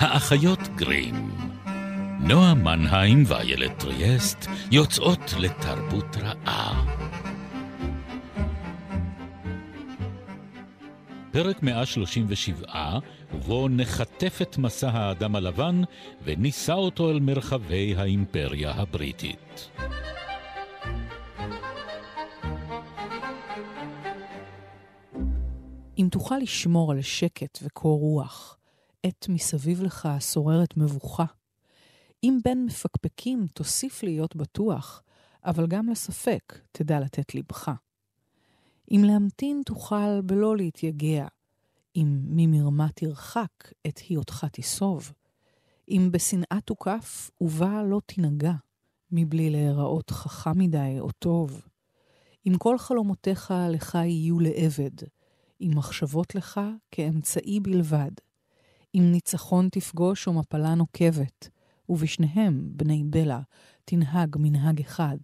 האחיות גרים. נועה מנהיים ואיילת טריאסט יוצאות לתרבות רעה. פרק 137, ובו נחטף את מסע האדם הלבן ונישא אותו אל מרחבי האימפריה הבריטית. אם תוכל לשמור על שקט וקור רוח, עת מסביב לך שוררת מבוכה. אם בין מפקפקים תוסיף להיות בטוח, אבל גם לספק תדע לתת לבך. אם להמתין תוכל בלא להתייגע, אם ממרמה תרחק את היותך תסוב, אם בשנאה תוקף ובה לא תנגע, מבלי להיראות חכם מדי או טוב. אם כל חלומותיך לך יהיו לעבד, אם מחשבות לך כאמצעי בלבד. אם ניצחון תפגוש או מפלה נוקבת, ובשניהם, בני בלע, תנהג מנהג אחד.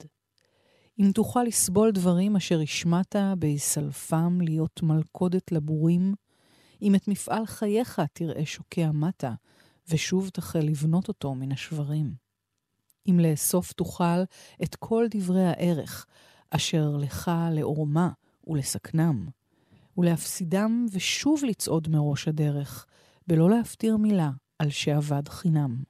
אם תוכל לסבול דברים אשר השמעת בהסלפם להיות מלכודת לבורים, אם את מפעל חייך תראה שוקע מטה, ושוב תחל לבנות אותו מן השברים. אם לאסוף תוכל את כל דברי הערך, אשר לך לעורמה ולסכנם, ולהפסידם ושוב לצעוד מראש הדרך, בלא להפטיר מילה על שאבד חינם.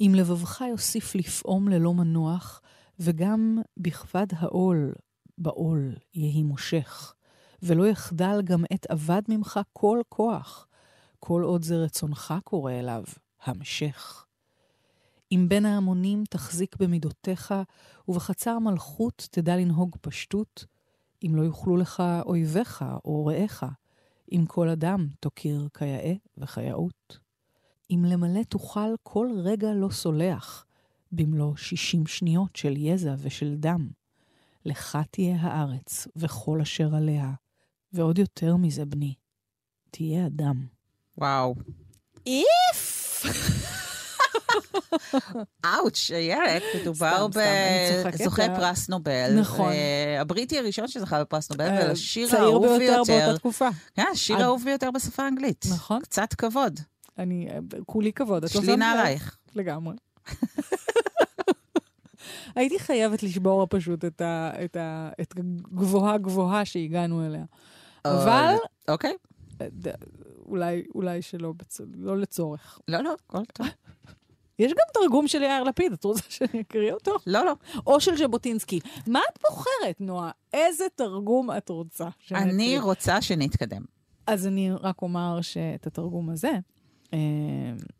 אם לבבך יוסיף לפעום ללא מנוח, וגם בכבד העול, בעול יהי מושך, ולא יחדל גם עת אבד ממך כל כוח, כל עוד זה רצונך קורא אליו, המשך. אם בין ההמונים תחזיק במידותיך, ובחצר מלכות תדע לנהוג פשטות, אם לא יוכלו לך אויביך או רעיך, אם כל אדם תוקיר כיאה וכיאות. אם למלא תוכל כל רגע לא סולח, במלוא שישים שניות של יזע ושל דם. לך תהיה הארץ וכל אשר עליה, ועוד יותר מזה, בני, תהיה אדם. וואו. איף! אאוץ', איילת, מדובר בזוכה פרס נובל. נכון. הבריטי הראשון שזכה בפרס נובל, אה, ולשיר צעיר האהוב ביותר ביותר. באותה תקופה. כן, השיר האהוב ביותר בשפה האנגלית. נכון. קצת כבוד. אני, אה, כולי כבוד. לא שלי שמת לב? נעלייך. לגמרי. הייתי חייבת לשבור פשוט את, ה, את, ה, את הגבוהה גבוהה שהגענו אליה. אבל אוקיי. אה, אולי, אולי שלא. לא לצורך. לא, לא, הכל טוב. יש גם תרגום של יאיר לפיד, את רוצה שאני אקריא אותו? לא, לא. או של ז'בוטינסקי. מה את בוחרת, נועה? איזה תרגום את רוצה? אני אקריא? רוצה שנתקדם. אז אני רק אומר שאת התרגום הזה, אה,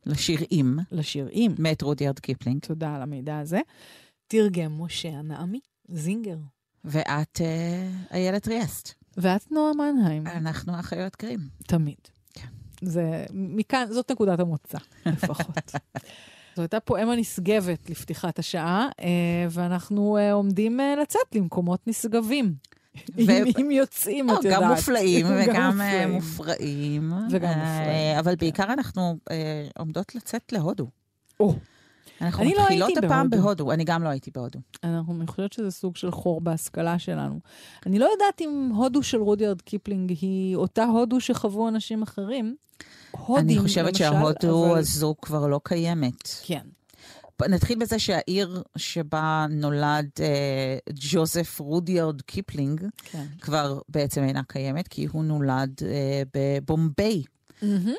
לשיר אם, לשיר אם, מאת רודיארד קיפלינג. תודה על המידע הזה, תרגם משה הנעמי, זינגר. ואת אה, איילת ריאסט. ואת נועה מנהיים, אנחנו אחיות קרים. תמיד. כן. זה, מכאן, זאת נקודת המוצא, לפחות. זו הייתה פואמה נשגבת לפתיחת השעה, אה, ואנחנו אה, עומדים אה, לצאת למקומות נשגבים. אם, אם יוצאים, לא, את יודעת. גם מופלאים וגם מופלאים. מופרעים. וגם מופרעים, אבל כן. בעיקר אנחנו עומדות לצאת להודו. או, אנחנו לא מתחילות הייתי הפעם בהודו. בהודו. אני גם לא הייתי בהודו. אנחנו, אני חושבת שזה סוג של חור בהשכלה שלנו. אני לא יודעת אם הודו של רודיארד קיפלינג היא אותה הודו שחוו אנשים אחרים. הודים, אני חושבת למשל, שההודו אבל... הזו כבר לא קיימת. כן. נתחיל בזה שהעיר שבה נולד אה, ג'וזף רודיארד קיפלינג כן. כבר בעצם אינה קיימת, כי הוא נולד אה, בבומביי,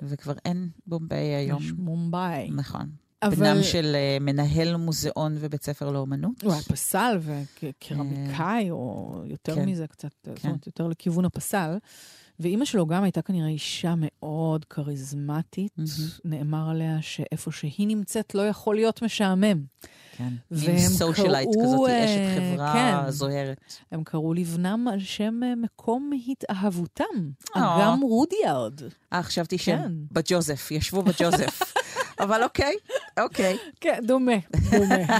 וכבר אין בומביי היום. יש מומבאי. נכון. אבל בנם של אה, מנהל מוזיאון ובית ספר לאומנות. הוא היה פסל וקרמיקאי, או יותר כן. מזה קצת, זאת כן. אומרת, יותר לכיוון הפסל. ואימא שלו גם הייתה כנראה אישה מאוד כריזמטית. מהמם. נאמר עליה שאיפה שהיא נמצאת לא יכול להיות משעמם. כן. והם מין socialite קראו, כזאת, אה, אשת חברה כן. זוהרת. הם קראו לבנם על שם אה, מקום התאהבותם, אה. אגם רודיארד. אה, חשבתי כן. שהם בג'וזף, ישבו בג'וזף. אבל אוקיי, אוקיי. כן, דומה, דומה.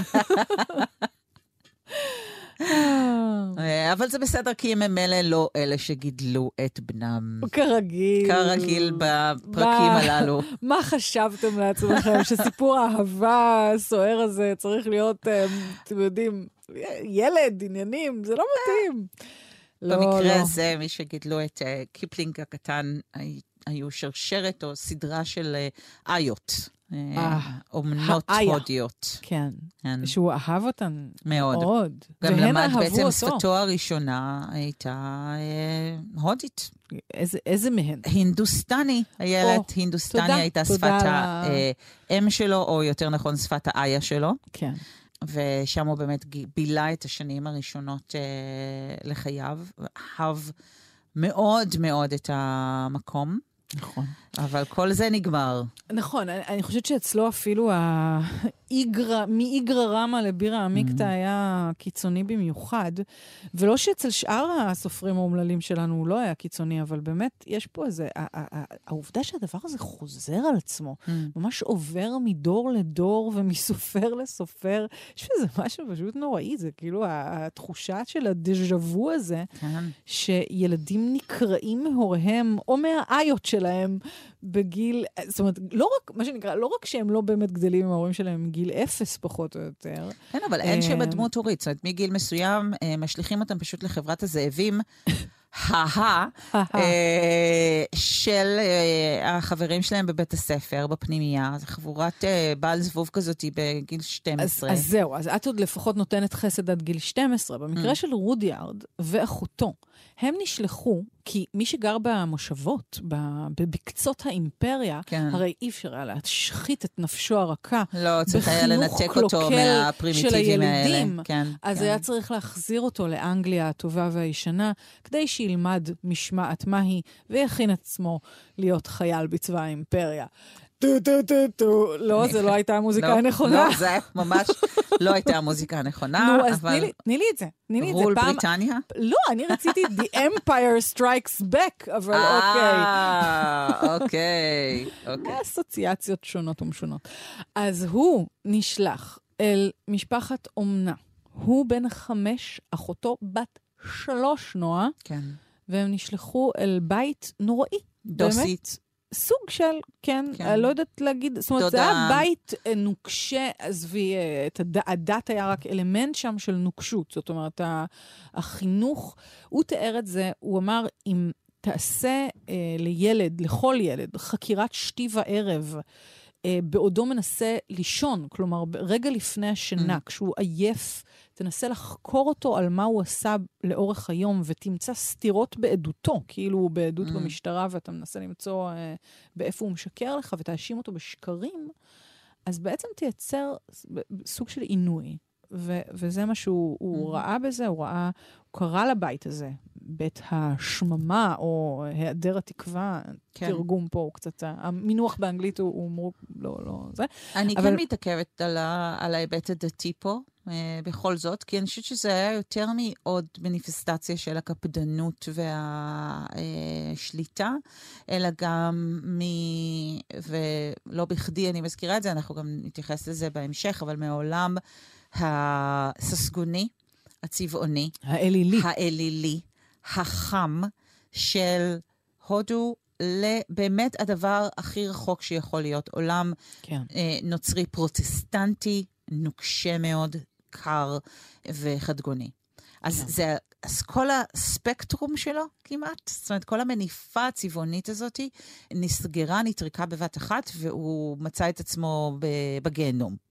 אה, אבל זה בסדר, כי הם ממילא לא אלה שגידלו את בנם. כרגיל. כרגיל בפרקים הללו. מה חשבתם לעצמכם? שסיפור האהבה הסוער הזה צריך להיות, אה, אתם יודעים, ילד, עניינים, זה לא מתאים. לא, במקרה לא. הזה, מי שגידלו את אה, קיפלינג הקטן, הי- היו שרשרת או סדרה של איות. אה, אה, אומנות. הודיות. כן. כן, שהוא אהב אותן מאוד. מאוד. גם למד בעצם. שפתו הראשונה הייתה אה, הודית. איזה, מהן? הינדוסטני, או, הינדוסטני הייתה שפת האם שלו, או יותר נכון, שפת האיה שלו. כן. ושם הוא באמת בילה את השנים הראשונות לחייו, אהב מאוד מאוד את המקום, נכון. אבל כל זה נגמר. נכון, אני, אני חושבת שאצלו אפילו מאיגרא רמא לבירא עמיקתא Mm. היה קיצוני במיוחד. ולא שאצל שאר הסופרים האומללים שלנו הוא לא היה קיצוני, אבל באמת, יש פה איזה... העובדה שהדבר הזה חוזר על עצמו, Mm. ממש עובר מדור לדור ומסופר לסופר, יש בזה משהו פשוט נוראי, זה כאילו התחושה של הדז'ה וו הזה, כן. שילדים נקרעים מהוריהם או מהאיות שלהם בגיל, זאת אומרת, לא רק, מה שנקרא, לא רק שהם לא באמת גדלים עם ההורים שלהם מגיל אפס פחות או יותר, כן, אבל אין שם אה, דמות הורית. זאת אומרת, מגיל מסוים אה, משליכים אותם פשוט לחברת הזאבים. הא אה, של החברים שלהם בבית הספר, בפנימייה. זו חבורת בעל זבוב כזאת בגיל אז, 12. אז זהו, אז את עוד לפחות נותנת חסד עד גיל 12. במקרה Mm. של רודיארד ואחותו, הם נשלחו, כי מי שגר במושבות, בקצות האימפריה, כן. הרי אי אפשר היה להשחית את נפשו הרכה לא, צריך היה לנתק אותו מהפרימיטיבים של האלה. הילדים. כן, אז כן. היה צריך להחזיר אותו לאנגליה הטובה והישנה, כדי שילמד משמעת מהי ויכין עצמו להיות חייל בצבא האימפריה. טו טו טו טו. לא, זו לא הייתה המוזיקה לא, הנכונה. לא, זה ממש לא הייתה המוזיקה הנכונה, נו, אז אבל תני לי- את זה. תני לי את זה Rule, Britannia? לא, אני רציתי The Empire Strikes Back, אבל אוקיי. אה, אוקיי, אוקיי. אסוציאציות שונות ומשונות. אז הוא נשלח אל משפחת אומנה. הוא בן חמש, אחותו בת שלוש, נועה, כן. והם נשלחו אל בית נוראי. דוסית. סוג של, כן, כן. אני לא יודעת להגיד, זאת אומרת, זה. היה בית אה, נוקשה, עזבי, אה. הדת היה רק אלמנט שם של נוקשות. זאת אומרת, החינוך, הוא תיאר את זה, הוא אמר, אם תעשה אה, לילד, לכל ילד, חקירת שתי וערב, בעודו מנסה לישון, כלומר, רגע לפני השינה, Mm. כשהוא עייף, תנסה לחקור אותו על מה הוא עשה לאורך היום, ותמצא סתירות בעדותו, כאילו הוא בעדות Mm. במשטרה, ואתה מנסה למצוא אה, באיפה הוא משקר לך, ותאשים אותו בשקרים, אז בעצם תייצר סוג של עינוי. ו- וזה מה שהוא הוא Mhm. ראה בזה, הוא ראה, הוא קרא לבית הזה בית השממה, או היעדר התקווה. כן. תרגום פה הוא קצת, המינוח באנגלית הוא, הוא מור... לא, לא, זה. אני אבל- כן מתעכבת על ה- על ההיבט הדתי פה, אה, בכל זאת, כי אני חושבת שזה היה יותר מעוד מניפסטציה של הקפדנות והשליטה, אלא גם מ... ולא בכדי אני מזכירה את זה, אנחנו גם נתייחס לזה בהמשך, אבל מעולם הססגוני, הצבעוני, האלילי. האלילי, החם של הודו, לבאמת הדבר הכי רחוק שיכול להיות. עולם כן. אה, נוצרי פרוטסטנטי, נוקשה מאוד, קר וחדגוני. אז, כן. זה, אז כל הספקטרום שלו כמעט, זאת אומרת, כל המניפה הצבעונית הזאת נסגרה, נטרקה בבת אחת, והוא מצא את עצמו בגיהנום.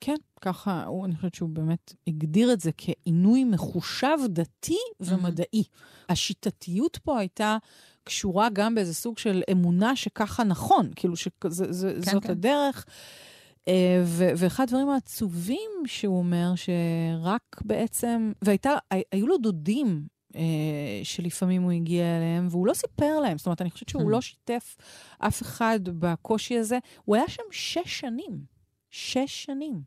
כן, ככה, הוא, אני חושבת שהוא באמת הגדיר את זה כעינוי מחושב דתי ומדעי. השיטתיות פה הייתה קשורה גם באיזה סוג של אמונה שככה נכון, כאילו שזאת כן, כן. הדרך. אה, ו- ואחד הדברים העצובים שהוא אומר, שרק בעצם, והייתה, הי- היו לו דודים אה, שלפעמים הוא הגיע אליהם, והוא לא סיפר להם. זאת אומרת, אני חושבת שהוא Hmm. לא שיתף אף אחד בקושי הזה. הוא היה שם שש שנים. שש שנים.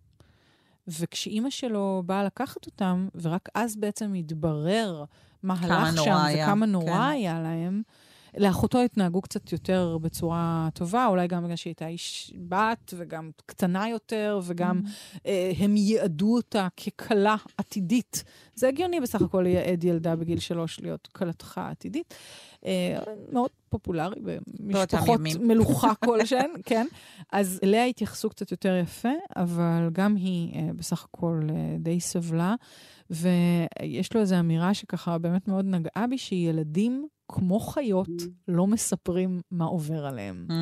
וכשאימא שלו באה לקחת אותם, ורק אז בעצם התברר מה הלך שם היה, וכמה נורא כן. היה להם, לאחותו התנהגו קצת יותר בצורה טובה, אולי גם בגלל שהיא הייתה איש בת, וגם קטנה יותר, וגם אה, הם ייעדו אותה ככלה עתידית. זה הגיוני בסך הכל לייעד ילדה בגיל שלוש להיות כלתך עתידית. אה, מאוד פופולרי במשפחות. מלוכה כלשהן, כן. אז אליה התייחסו קצת יותר יפה, אבל גם היא אה, בסך הכל אה, די סבלה. ויש לו איזו אמירה שככה באמת מאוד נגעה בי, שילדים כמו חיות, לא מספרים מה עובר עליהם, Mm.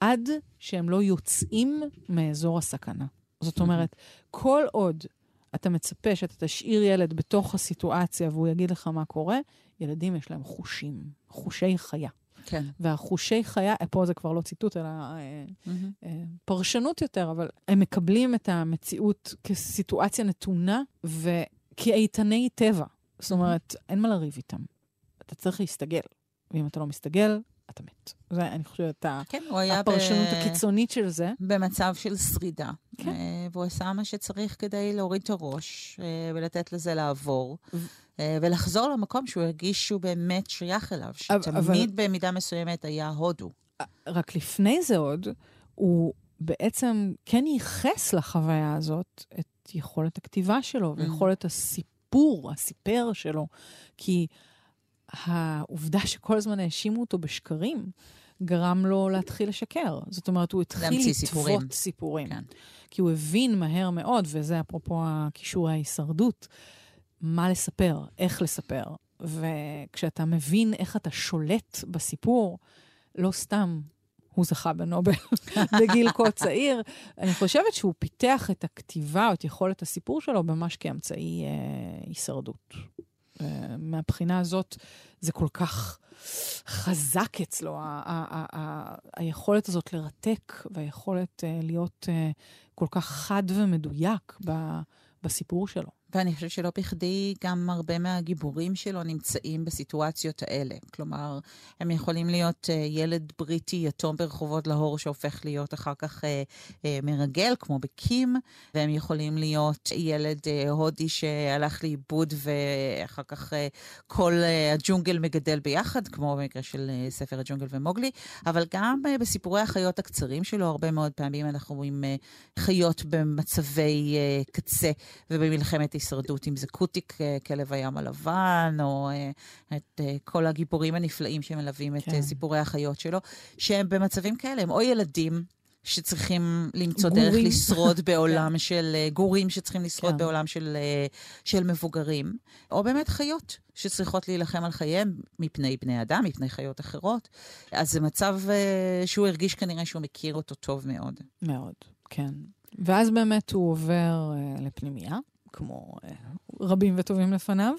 עד שהם לא יוצאים מאזור הסכנה. זאת אומרת, כל עוד אתה מצפה שאתה תשאיר ילד בתוך הסיטואציה והוא יגיד לך מה קורה, ילדים יש להם חושים, חושי חיה. כן. והחושי חיה, פה זה כבר לא ציטוט, אלא אה, מהמם. אה, פרשנות יותר, אבל הם מקבלים את המציאות כסיטואציה נתונה וכאיתני טבע. זאת אומרת, אין מה לריב איתם. אתה צריך להסתגל, ואם אתה לא מסתגל, אתה מת. זה, אני חושבת, כן, היה ב- הפרשנות הקיצונית של זה. במצב של שרידה. כן. אה, והוא עשה מה שצריך כדי להוריד את הראש אה, ולתת לזה לעבור. אה, ולחזור למקום שהוא הרגיש שהוא באמת שייך אליו, שתמיד אבל- במידה מסוימת היה הודו. רק לפני זה עוד, הוא בעצם כן ייחס לחוויה הזאת את יכולת הכתיבה שלו ויכולת הסיפור, הסיפר שלו. כי העובדה שכל הזמן האשימו אותו בשקרים, גרם לו להתחיל לשקר. זאת אומרת, הוא התחיל לטוות סיפורים. סיפורים. כן. כי הוא הבין מהר מאוד, וזה אפרופו הכישורי ההישרדות, מה לספר, איך לספר. וכשאתה מבין איך אתה שולט בסיפור, לא סתם הוא זכה בנובל בגיל כה צעיר, אני חושבת שהוא פיתח את הכתיבה או את יכולת הסיפור שלו ממש כאמצעי אה, הישרדות. אה, מהבחינה הזאת, זה כל כך חזק אצלו, היכולת הזאת לרתק והיכולת אה, להיות אה, כל כך חד ומדויק בסיפור שלו. ואני חושבת שלא בכדי גם הרבה מהגיבורים שלו נמצאים בסיטואציות האלה. כלומר, הם יכולים להיות uh, ילד בריטי יתום ברחובות להור שהופך להיות אחר כך uh, uh, מרגל, כמו בקים, והם יכולים להיות ילד הודי שהלך לאיבוד ואחר כך כל הג'ונגל מגדל ביחד, כמו במקרה של ספר הג'ונגל ומוגלי, אבל גם בסיפורי החיות הקצרים שלו, הרבה מאוד פעמים אנחנו רואים חיות במצבי קצה ובמלחמת הישרדות, אם זה קוטיק, אה, כלב הים הלבן, או אה, את אה, כל הגיבורים הנפלאים שמלווים את כן. סיפורי החיות שלו, שהם במצבים כאלה, הם או ילדים שצריכים למצוא דרך גורים. לשרוד בעולם של אה, גורים שצריכים לשרוד כן. בעולם של, של מבוגרים, או באמת חיות שצריכות להילחם על חייהם מפני בני אדם, מפני חיות אחרות. אז זה מצב שהוא הרגיש כנראה שהוא מכיר אותו טוב מאוד. מאוד, כן. ואז באמת הוא עובר אה, לפנימייה, כמו אה, רבים וטובים לפניו.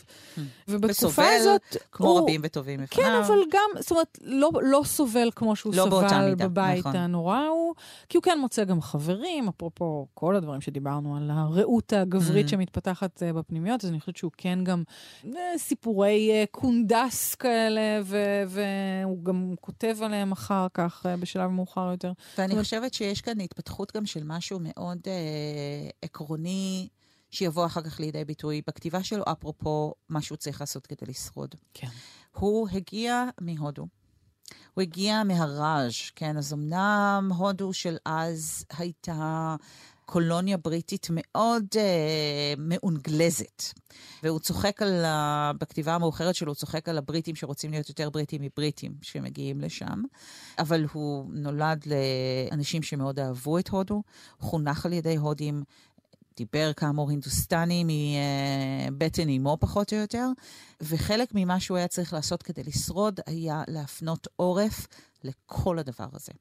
ובתקופה וסובל, הזאת... כמו הוא- רבים וטובים לפניו. כן, אבל גם, זאת אומרת, לא, לא סובל כמו שהוא לא סבל מידה, בבית נכון. הנורא ההוא, כי הוא כן מוצא גם חברים, אפרופו כל הדברים שדיברנו על הרעות הגברית Mm. שמתפתחת אה, בפנימיות, אז אני חושבת שהוא כן גם אה, סיפורי קונדס כאלה, והוא גם כותב עליהם אחר כך, בשלב מאוחר יותר. ואני אומרת- חושבת שיש כאן התפתחות גם של משהו מאוד אה, עקרוני, שיבוא אחר כך לידי ביטוי בכתיבה שלו, אפרופו מה שהוא צריך לעשות כדי לשרוד. כן. הוא הגיע מהודו. הוא הגיע מהראז', כן? אז אמנם הודו של אז הייתה קולוניה בריטית מאוד אה, מאונגלזת. והוא צוחק על, ה... בכתיבה המאוחרת שלו, הוא צוחק על הבריטים שרוצים להיות יותר בריטים מבריטים שמגיעים לשם. אבל הוא נולד לאנשים שמאוד אהבו את הודו, חונך על ידי הודים, דיבר כאמור הינדוסטני מבטן אימו פחות או יותר, וחלק ממה שהוא היה צריך לעשות כדי לשרוד היה להפנות עורף לכל הדבר הזה.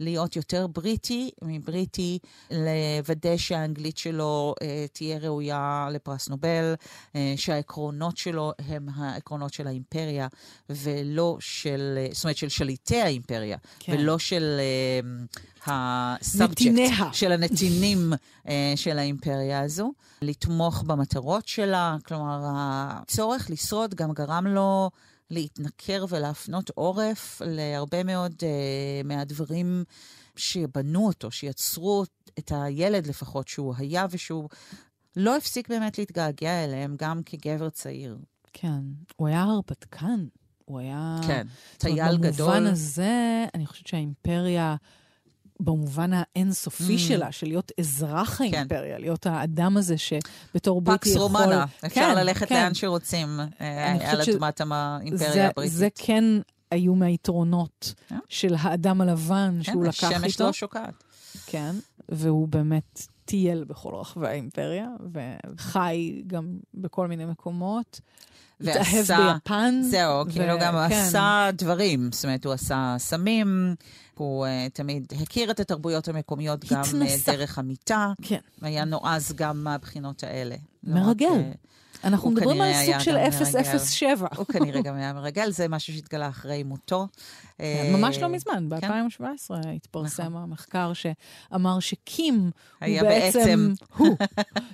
להיות יותר בריטי מבריטי, לוודא שהאנגלית שלו אה, תהיה ראויה לפרס נובל, אה, שהעקרונות שלו הם העקרונות של האימפריה, ולא של, אה, זאת אומרת, של שליטי האימפריה, כן. ולא של ה subject, נתיניה. של הנתינים אה, של האימפריה הזו, לתמוך במטרות שלה. כלומר, הצורך לשרוד גם גרם לו להתנכר ולהפנות עורף להרבה מאוד אה, מהדברים שבנו אותו, שיצרו את הילד לפחות שהוא היה ושהוא לא הפסיק באמת להתגעגע אליהם, גם כגבר צעיר. כן. הוא היה הרפתקן. הוא היה... כן, טייל גדול. במובן הזה, אני חושבת שהאימפריה, במובן האינסופי Mm. שלה, של להיות אזרח כן. האימפריה, להיות האדם הזה שבתור בריטי פקס יכול... רומנה, אפשר כן, ללכת כן. לאן שרוצים אה, על אדמת האימפריה זה, הבריטית. זה כן היו מהיתרונות כן. של האדם הלבן כן, שהוא לקח השמש איתו. לא שוקעת. כן, והוא באמת טייל בכל רחבי האימפריה, וחי גם בכל מיני מקומות. התאהב ביפן. זהו, ו... כאילו גם כן. עשה דברים. זאת אומרת, הוא עשה סמים, הוא uh, תמיד הכיר את התרבויות המקומיות התנסה. גם uh, דרך המיטה. כן. היה נועז גם מהבחינות האלה. מרגל. לא רק, uh, אנחנו מדברים על סוג של 007. הוא כנראה גם היה מרגל, זה משהו שהתגלה אחרי מותו. כן, ממש לא מזמן, ב-2017 כן? התפרסם נכון. המחקר שאמר שקים הוא בעצם הוא.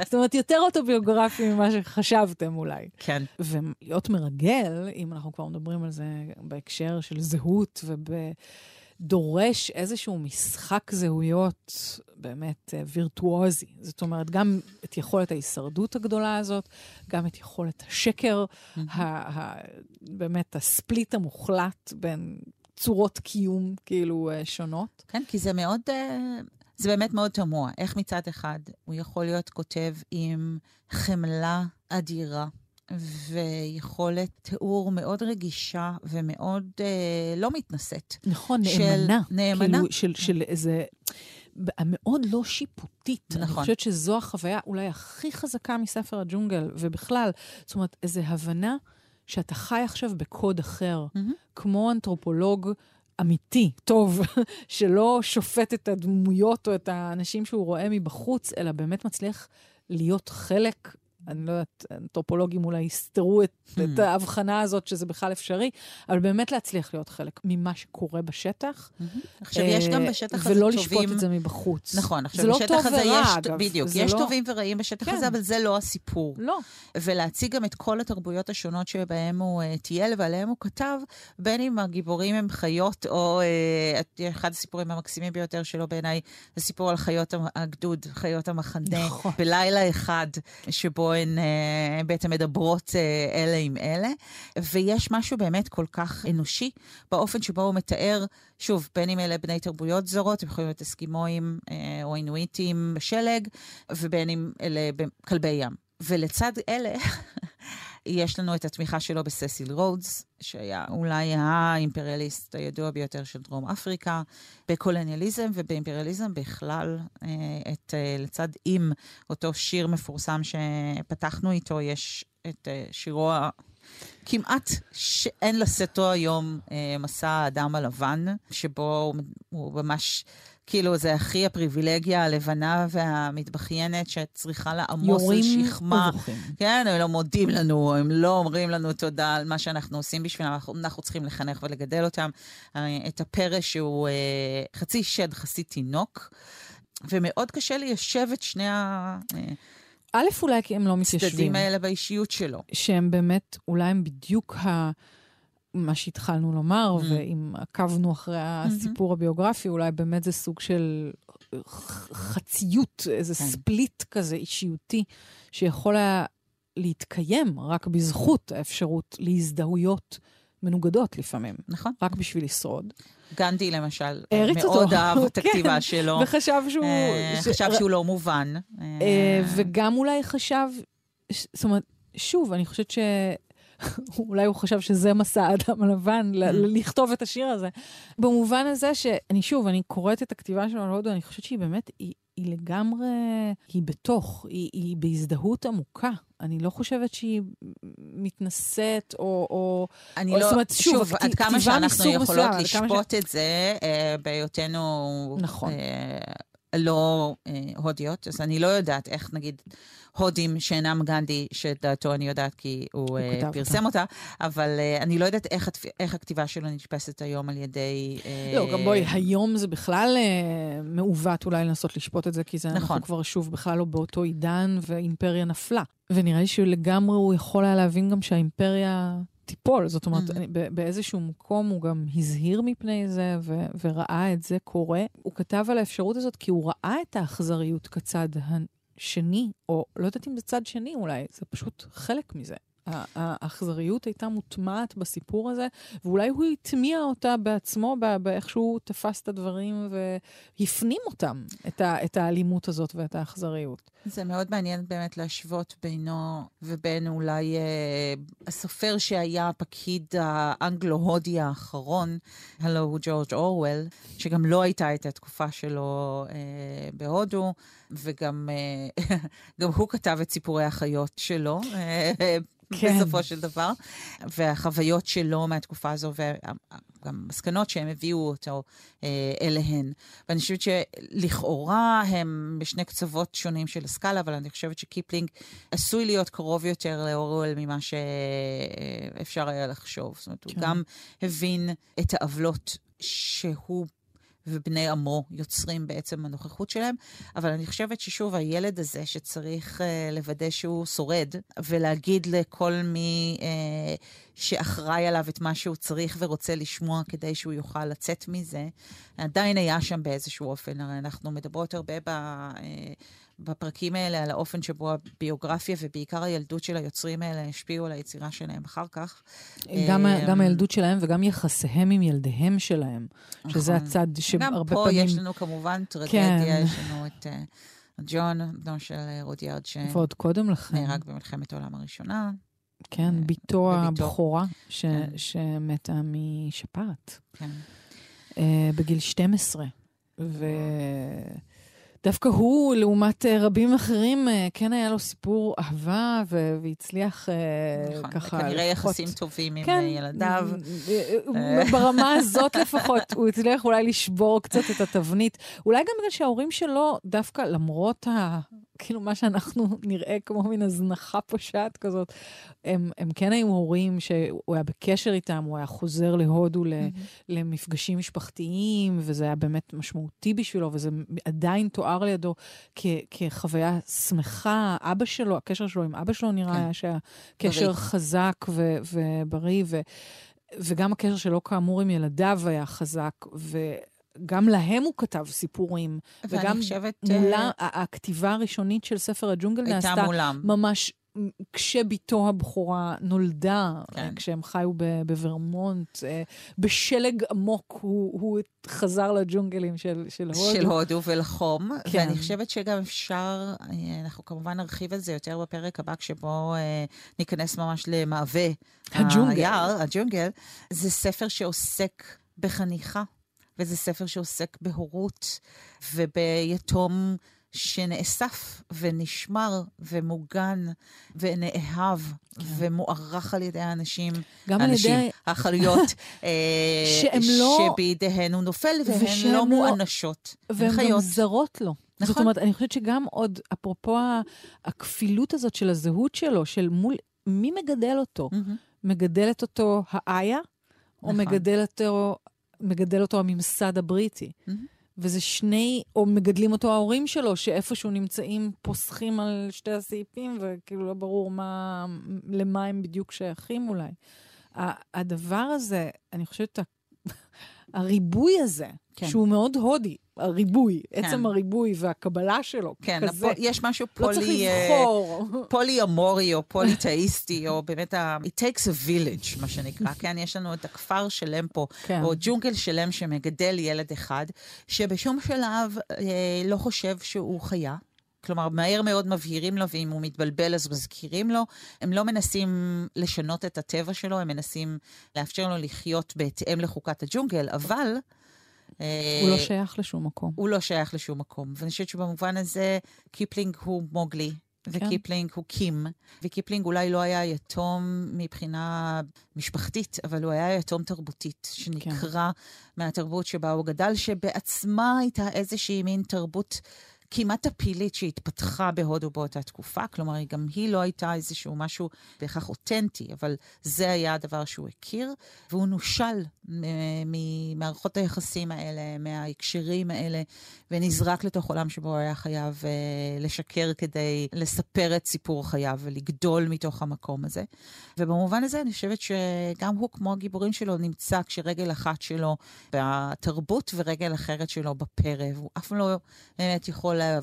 זאת אומרת, יותר אוטוביוגרפי ממה שחשבתם אולי. כן. ולהיות מרגל, אם אנחנו כבר מדברים על זה בהקשר של זהות וב... דורש איזשהו משחק זהויות באמת אה, וירטואוזי. זאת אומרת, גם את יכולת ההישרדות הגדולה הזאת, גם את יכולת השקר, mm-hmm. ה- ה- באמת הספליט המוחלט בין צורות קיום כאילו אה, שונות. כן, כי זה מאוד, אה, זה באמת מאוד תמוה. איך מצד אחד הוא יכול להיות כותב עם חמלה אדירה. ויכולת תיאור מאוד רגישה ומאוד אה, לא מתנשאת. נכון, נאמנה. נאמנה. כאילו, של, של איזה... מאוד לא שיפוטית. נכון. אני חושבת שזו החוויה אולי הכי חזקה מספר הג'ונגל, ובכלל, זאת אומרת, איזו הבנה שאתה חי עכשיו בקוד אחר, mm-hmm. כמו אנתרופולוג אמיתי, טוב, שלא שופט את הדמויות או את האנשים שהוא רואה מבחוץ, אלא באמת מצליח להיות חלק אני לא יודעת, אנתרופולוגים אולי יסתרו את, hmm. את ההבחנה הזאת שזה בכלל אפשרי, אבל באמת להצליח להיות חלק ממה שקורה בשטח. Hmm. עכשיו, יש גם בשטח הזה טובים... ולא לשפוט את זה מבחוץ. נכון, עכשיו, לא בשטח הזה ורע, יש... אגב. בדיוק, יש לא... טובים ורעים בשטח כן. הזה, אבל זה לא הסיפור. לא. ולהציג גם את כל התרבויות השונות שבהם הוא uh, טייל ועליהם הוא כתב, בין אם הגיבורים הם חיות, או uh, אחד הסיפורים המקסימים ביותר שלו בעיניי, זה סיפור על חיות הגדוד, חיות המחנה, נכון. בלילה אחד, שבו הן uh, בעצם מדברות uh, אלה עם אלה, ויש משהו באמת כל כך אנושי באופן שבו הוא מתאר, שוב, בין אם אלה בני תרבויות זרות, הם יכולים להיות אסקימואים uh, או אינואיטים בשלג, ובין אם אלה כלבי ים. ולצד אלה, יש לנו את התמיכה שלו בססיל רודס, שהיה אולי האימפריאליסט הידוע ביותר של דרום אפריקה, בקולוניאליזם ובאימפריאליזם בכלל, אה, את אה, לצד עם אותו שיר מפורסם שפתחנו איתו, יש את אה, שירו כמעט שאין לשאתו היום מסע האדם הלבן, שבו הוא ממש כאילו, זה הכי הפריבילגיה הלבנה והמתבכיינת שצריכה לעמוס על שכמה. יורים כן, הם לא מודים לנו, הם לא אומרים לנו תודה על מה שאנחנו עושים בשבילם, אנחנו, אנחנו צריכים לחנך ולגדל אותם. אה, את הפרא שהוא אה, חצי שד, חצי תינוק, ומאוד קשה ליישב את שני ה... אה, א', אולי כי הם לא מתיישבים. הצדדים האלה באישיות שלו. שהם באמת, אולי הם בדיוק ה... מה שהתחלנו לומר, mm. ואם עקבנו אחרי הסיפור mm-hmm. הביוגרפי, אולי באמת זה סוג של חציות, איזה כן. ספליט כזה אישיותי, שיכול היה להתקיים רק בזכות האפשרות להזדהויות מנוגדות לפעמים. נכון. רק בשביל לשרוד. גנדי למשל, מאוד אהב את כן. הכתיבה שלו. וחשב שהוא... אה, חשב שהוא לא מובן. אה, וגם אולי חשב, זאת אומרת, שוב, אני חושבת ש... אולי הוא חשב שזה מסע האדם הלבן, mm. לכתוב את השיר הזה. במובן הזה שאני, שוב, אני קוראת את הכתיבה שלו על הודו, אני חושבת שהיא באמת, היא, היא לגמרי, היא בתוך, היא, היא בהזדהות עמוקה. אני לא חושבת שהיא מתנשאת, או... או אני או, לא, זאת אומרת, שוב, שוב עד כמה שאנחנו יכולות מסוים, לשפוט ש... את זה אה, בהיותנו... נכון. אה, לא אה, הודיות, אז אני לא יודעת איך, נגיד, הודים שאינם גנדי, שדעתו אני יודעת כי הוא, הוא uh, פרסם אותה, אבל uh, אני לא יודעת איך, איך הכתיבה שלו נתפסת היום על ידי... Uh, לא, גם בואי, היום זה בכלל uh, מעוות אולי לנסות לשפוט את זה, כי זה נכון. אנחנו כבר שוב בכלל לא באותו עידן, ואימפריה נפלה. ונראה לי שלגמרי הוא יכול היה להבין גם שהאימפריה... תיפול. זאת אומרת, mm-hmm. באיזשהו מקום הוא גם הזהיר מפני זה ו- וראה את זה קורה. הוא כתב על האפשרות הזאת כי הוא ראה את האכזריות כצד שני, או לא יודעת אם זה צד שני אולי, זה פשוט חלק מזה. האכזריות הייתה מוטמעת בסיפור הזה, ואולי הוא הטמיע אותה בעצמו, באיך שהוא תפס את הדברים והפנים אותם, את, ה, את האלימות הזאת ואת האכזריות. זה מאוד מעניין באמת להשוות בינו ובין אולי אה, הסופר שהיה הפקיד האנגלו-הודי האחרון, הלו הוא ג'ורג' אורוול, שגם לא הייתה את התקופה שלו אה, בהודו, וגם אה, הוא כתב את סיפורי החיות שלו. כן. בסופו של דבר, והחוויות שלו מהתקופה הזו, וגם המסקנות שהם הביאו אותו אה, אליהן. ואני חושבת שלכאורה הם בשני קצוות שונים של הסקאלה, אבל אני חושבת שקיפלינג עשוי להיות קרוב יותר לאורוול ממה שאפשר היה לחשוב. זאת אומרת, כן. הוא גם הבין את העוולות שהוא ובני עמו יוצרים בעצם הנוכחות שלהם. אבל אני חושבת ששוב, הילד הזה שצריך uh, לוודא שהוא שורד, ולהגיד לכל מי uh, שאחראי עליו את מה שהוא צריך ורוצה לשמוע כדי שהוא יוכל לצאת מזה, עדיין היה שם באיזשהו אופן. הרי אנחנו מדברות הרבה ב... Uh, בפרקים האלה על האופן שבו הביוגרפיה ובעיקר הילדות של היוצרים האלה השפיעו על היצירה שלהם אחר כך. גם, um, גם הילדות שלהם וגם יחסיהם עם ילדיהם שלהם, נכון. שזה הצד שהרבה פעמים... גם פה יש לנו כמובן טרגדיה, כן. יש לנו את uh, ג'ון, בנו של אה, רודיארד, ש... ועוד קודם לכן. נהרג במלחמת העולם הראשונה. כן, uh, בתו הבכורה, ש... כן. שמתה משפעת. כן. Uh, בגיל 12. ו... דווקא הוא, לעומת uh, רבים אחרים, uh, כן היה לו סיפור אהבה והצליח uh, נכון, ככה... כנראה יחסים טובים כן, עם ילדיו. ברמה הזאת לפחות, הוא הצליח אולי לשבור קצת את התבנית. אולי גם בגלל שההורים שלו, דווקא למרות ה... כאילו מה שאנחנו נראה כמו מין הזנחה פושעת כזאת. הם, הם כן היו הורים שהוא היה בקשר איתם, הוא היה חוזר להודו mm-hmm. למפגשים משפחתיים, וזה היה באמת משמעותי בשבילו, וזה עדיין תואר לידו כ, כחוויה שמחה. אבא שלו, הקשר שלו עם אבא שלו נראה כן. שהיה קשר בריא. חזק ו, ובריא, ו, וגם הקשר שלו כאמור עם ילדיו היה חזק. ו... גם להם הוא כתב סיפורים. וגם חושבת... מולה, uh... הכתיבה הראשונית של ספר הג'ונגל נעשתה מולם. ממש כשבתו הבכורה נולדה, כן. כשהם חיו בוורמונט, אה, בשלג עמוק, הוא, הוא חזר לג'ונגלים של, של הודו. של הודו ולחום. כן. ואני חושבת שגם אפשר, אה, אנחנו כמובן נרחיב על זה יותר בפרק הבא, כשבו אה, ניכנס ממש למעווה הג'ונגל. היער, הג'ונגל. זה ספר שעוסק בחניכה. וזה ספר שעוסק בהורות וביתום שנאסף ונשמר ומוגן ונאהב כן. ומוערך על ידי האנשים, גם האנשים, על ידי... החלויות, אה, שהם לא... שבידיהן הוא נופל והן לא, לא מואנשות. והן גם. זרות לו. נכון. זאת אומרת, אני חושבת שגם עוד, אפרופו הכפילות הזאת של הזהות שלו, של מול, מי מגדל אותו? Mm-hmm. מגדלת אותו האיה, נכון. או מגדל אותו מגדל אותו הממסד הבריטי. Mm-hmm. וזה שני, או מגדלים אותו ההורים שלו, שאיפשהו נמצאים, פוסחים על שתי הסעיפים, וכאילו לא ברור מה, למה הם בדיוק שייכים אולי. הדבר הזה, אני חושבת, הריבוי הזה, כן. שהוא מאוד הודי, הריבוי, כן. עצם הריבוי והקבלה שלו, כן, כזה. הפ... יש משהו פולי... לא צריך לבחור. פולי אמורי או פוליטאיסטי, או באמת ה... It takes a village, מה שנקרא, כן? יש לנו את הכפר שלם פה, כן. או ג'ונגל שלם שמגדל ילד אחד, שבשום שלב אה, לא חושב שהוא חיה. כלומר, מהר מאוד מבהירים לו, ואם הוא מתבלבל אז מזכירים לו. הם לא מנסים לשנות את הטבע שלו, הם מנסים לאפשר לו לחיות בהתאם לחוקת הג'ונגל, אבל... הוא לא שייך לשום מקום. הוא לא שייך לשום מקום. ואני חושבת שבמובן הזה, קיפלינג הוא מוגלי. כן. וקיפלינג הוא קים, וקיפלינג אולי לא היה יתום מבחינה משפחתית, אבל הוא היה יתום תרבותית, שנקרא כן. מהתרבות שבה הוא גדל, שבעצמה הייתה איזושהי מין תרבות כמעט טפילית שהתפתחה בהודו באותה תקופה, כלומר, גם היא לא הייתה איזשהו משהו בהכרח אותנטי, אבל זה היה הדבר שהוא הכיר, והוא נושל ממערכות היחסים האלה, מההקשרים האלה, ונזרק לתוך עולם שבו הוא היה חייב אה, לשקר כדי לספר את סיפור חייו ולגדול מתוך המקום הזה. ובמובן הזה אני חושבת שגם הוא, כמו הגיבורים שלו, נמצא כשרגל אחת שלו בתרבות ורגל אחרת שלו בפרא, והוא אף פעם לא באמת יכול לה...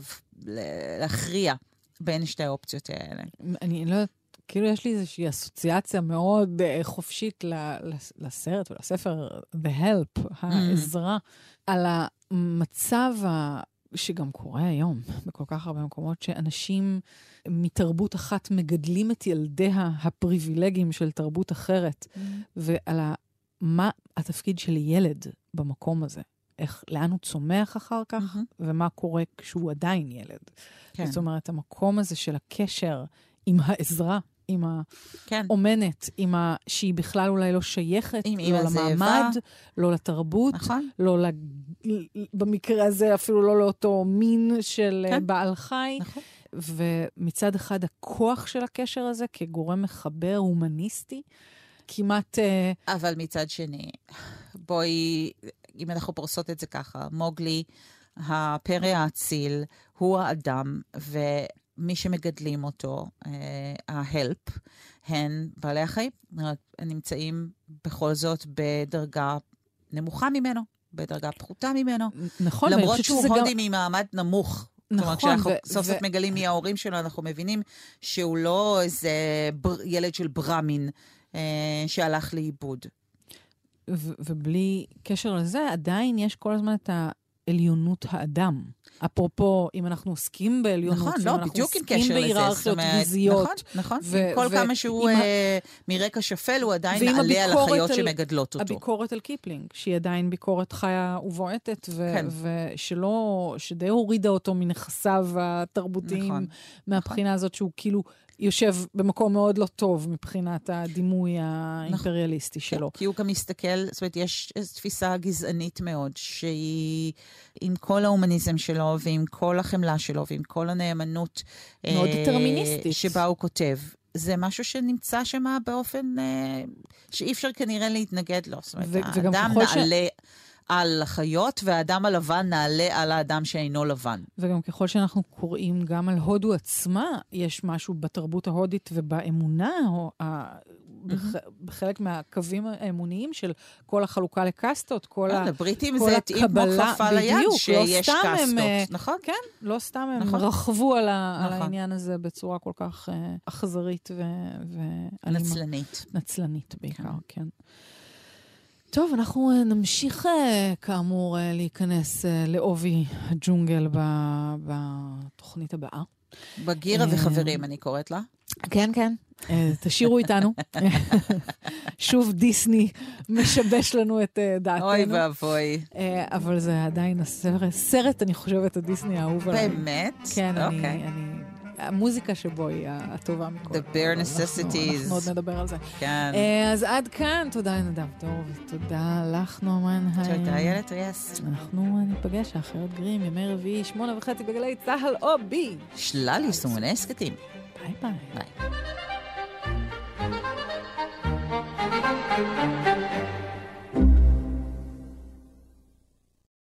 להכריע בין שתי האופציות האלה. אני לא יודעת כאילו יש לי איזושהי אסוציאציה מאוד uh, חופשית ל- לסרט ולספר The Help, העזרה, mm. על המצב ה... שגם קורה היום בכל כך הרבה מקומות, שאנשים מתרבות אחת מגדלים את ילדיה הפריבילגיים של תרבות אחרת, mm. ועל ה... מה התפקיד של ילד במקום הזה. איך, לאן הוא צומח אחר כך, mm-hmm. ומה קורה כשהוא עדיין ילד. כן. זאת אומרת, המקום הזה של הקשר עם העזרה, עם. האומנת, כן. עם ה... שהיא בכלל אולי לא שייכת, עם לא למעמד, לא לתרבות, נכון. לא לג... במקרה הזה אפילו לא לאותו מין של כן. בעל חי. נכון. ומצד אחד, הכוח של הקשר הזה כגורם מחבר הומניסטי, כמעט... אבל מצד שני, בואי, אם אנחנו פורסות את זה ככה, מוגלי, הפרא האציל, הוא האדם, ומי שמגדלים אותו, ההלפ, uh, הן בעלי החיים. נמצאים בכל זאת בדרגה נמוכה ממנו, בדרגה פחותה ממנו. נכון, למרות שהוא הודי גם... ממעמד נמוך. נכון. כלומר, כשאנחנו ו- סוף סוף ו- מגלים מי ההורים שלו, אנחנו מבינים שהוא לא איזה בר- ילד של ברהמין אה, שהלך לאיבוד. ו- ובלי קשר לזה, עדיין יש כל הזמן את עליונות האדם. אפרופו, אם אנחנו עוסקים בעליונות, נכון, לא, בדיוק עם קשר לזה. בהיררכיות גזעיות. נכון, נכון. ו- כל ו- כמה שהוא אה, מרקע שפל, הוא עדיין נעלה על החיות על, שמגדלות אותו. הביקורת על קיפלינג, שהיא עדיין ביקורת חיה ובועטת, ו- כן. ושלא, שדי הורידה אותו מנכסיו התרבותיים, נכון, מהבחינה נכון. הזאת שהוא כאילו יושב במקום מאוד לא טוב מבחינת הדימוי האימפריאליסטי נכון. שלו. כי הוא גם מסתכל, זאת אומרת, יש תפיסה גזענית מאוד, שהיא עם כל ההומניזם שלו, ועם כל החמלה שלו, ועם כל הנאמנות... מאוד אה, דטרמיניסטית. שבה הוא כותב. זה משהו שנמצא שם באופן אה, שאי אפשר כנראה להתנגד לו. זאת אומרת, האדם נעלה... ש... על החיות, והאדם הלבן נעלה על האדם שאינו לבן. וגם ככל שאנחנו קוראים גם על הודו עצמה, יש משהו בתרבות ההודית ובאמונה, או ה... בח... בחלק מהקווים האמוניים של כל החלוקה לקסטות, כל, ה... לבריטים זה התאים כמו כפפה ליד לא שיש לא קסטות, הם, אה, נכון? כן, לא סתם הם נכון. רכבו על, ה... נכון. על העניין הזה בצורה כל כך uh, אכזרית. ואלימה. נצלנית. נצלנית בעיקר, כן. כן. טוב, אנחנו אה, נמשיך אה, כאמור אה, להיכנס לעובי הג'ונגל בתוכנית הבאה. בגירה וחברים, אני קוראת לה. כן, כן. תשאירו איתנו. שוב דיסני משבש לנו את דעתנו. אוי ואבוי. אבל זה עדיין הסרט, סרט, אני חושבת, הדיסני האהוב עליי. באמת? כן, אני... המוזיקה שבו היא הטובה מכל. The bare necessities. אנחנו עוד נדבר על זה. כן. אה, אז עד כאן, תודה לנדב טוב, ותודה לך, נורמן היי. תודה, איילת ריאס. אנחנו ניפגש, האחרת גרים, ימי רביעי, שמונה וחצי בגלי צהל או בי. שלל יישומוני הסכתים. ביי ביי. ביי.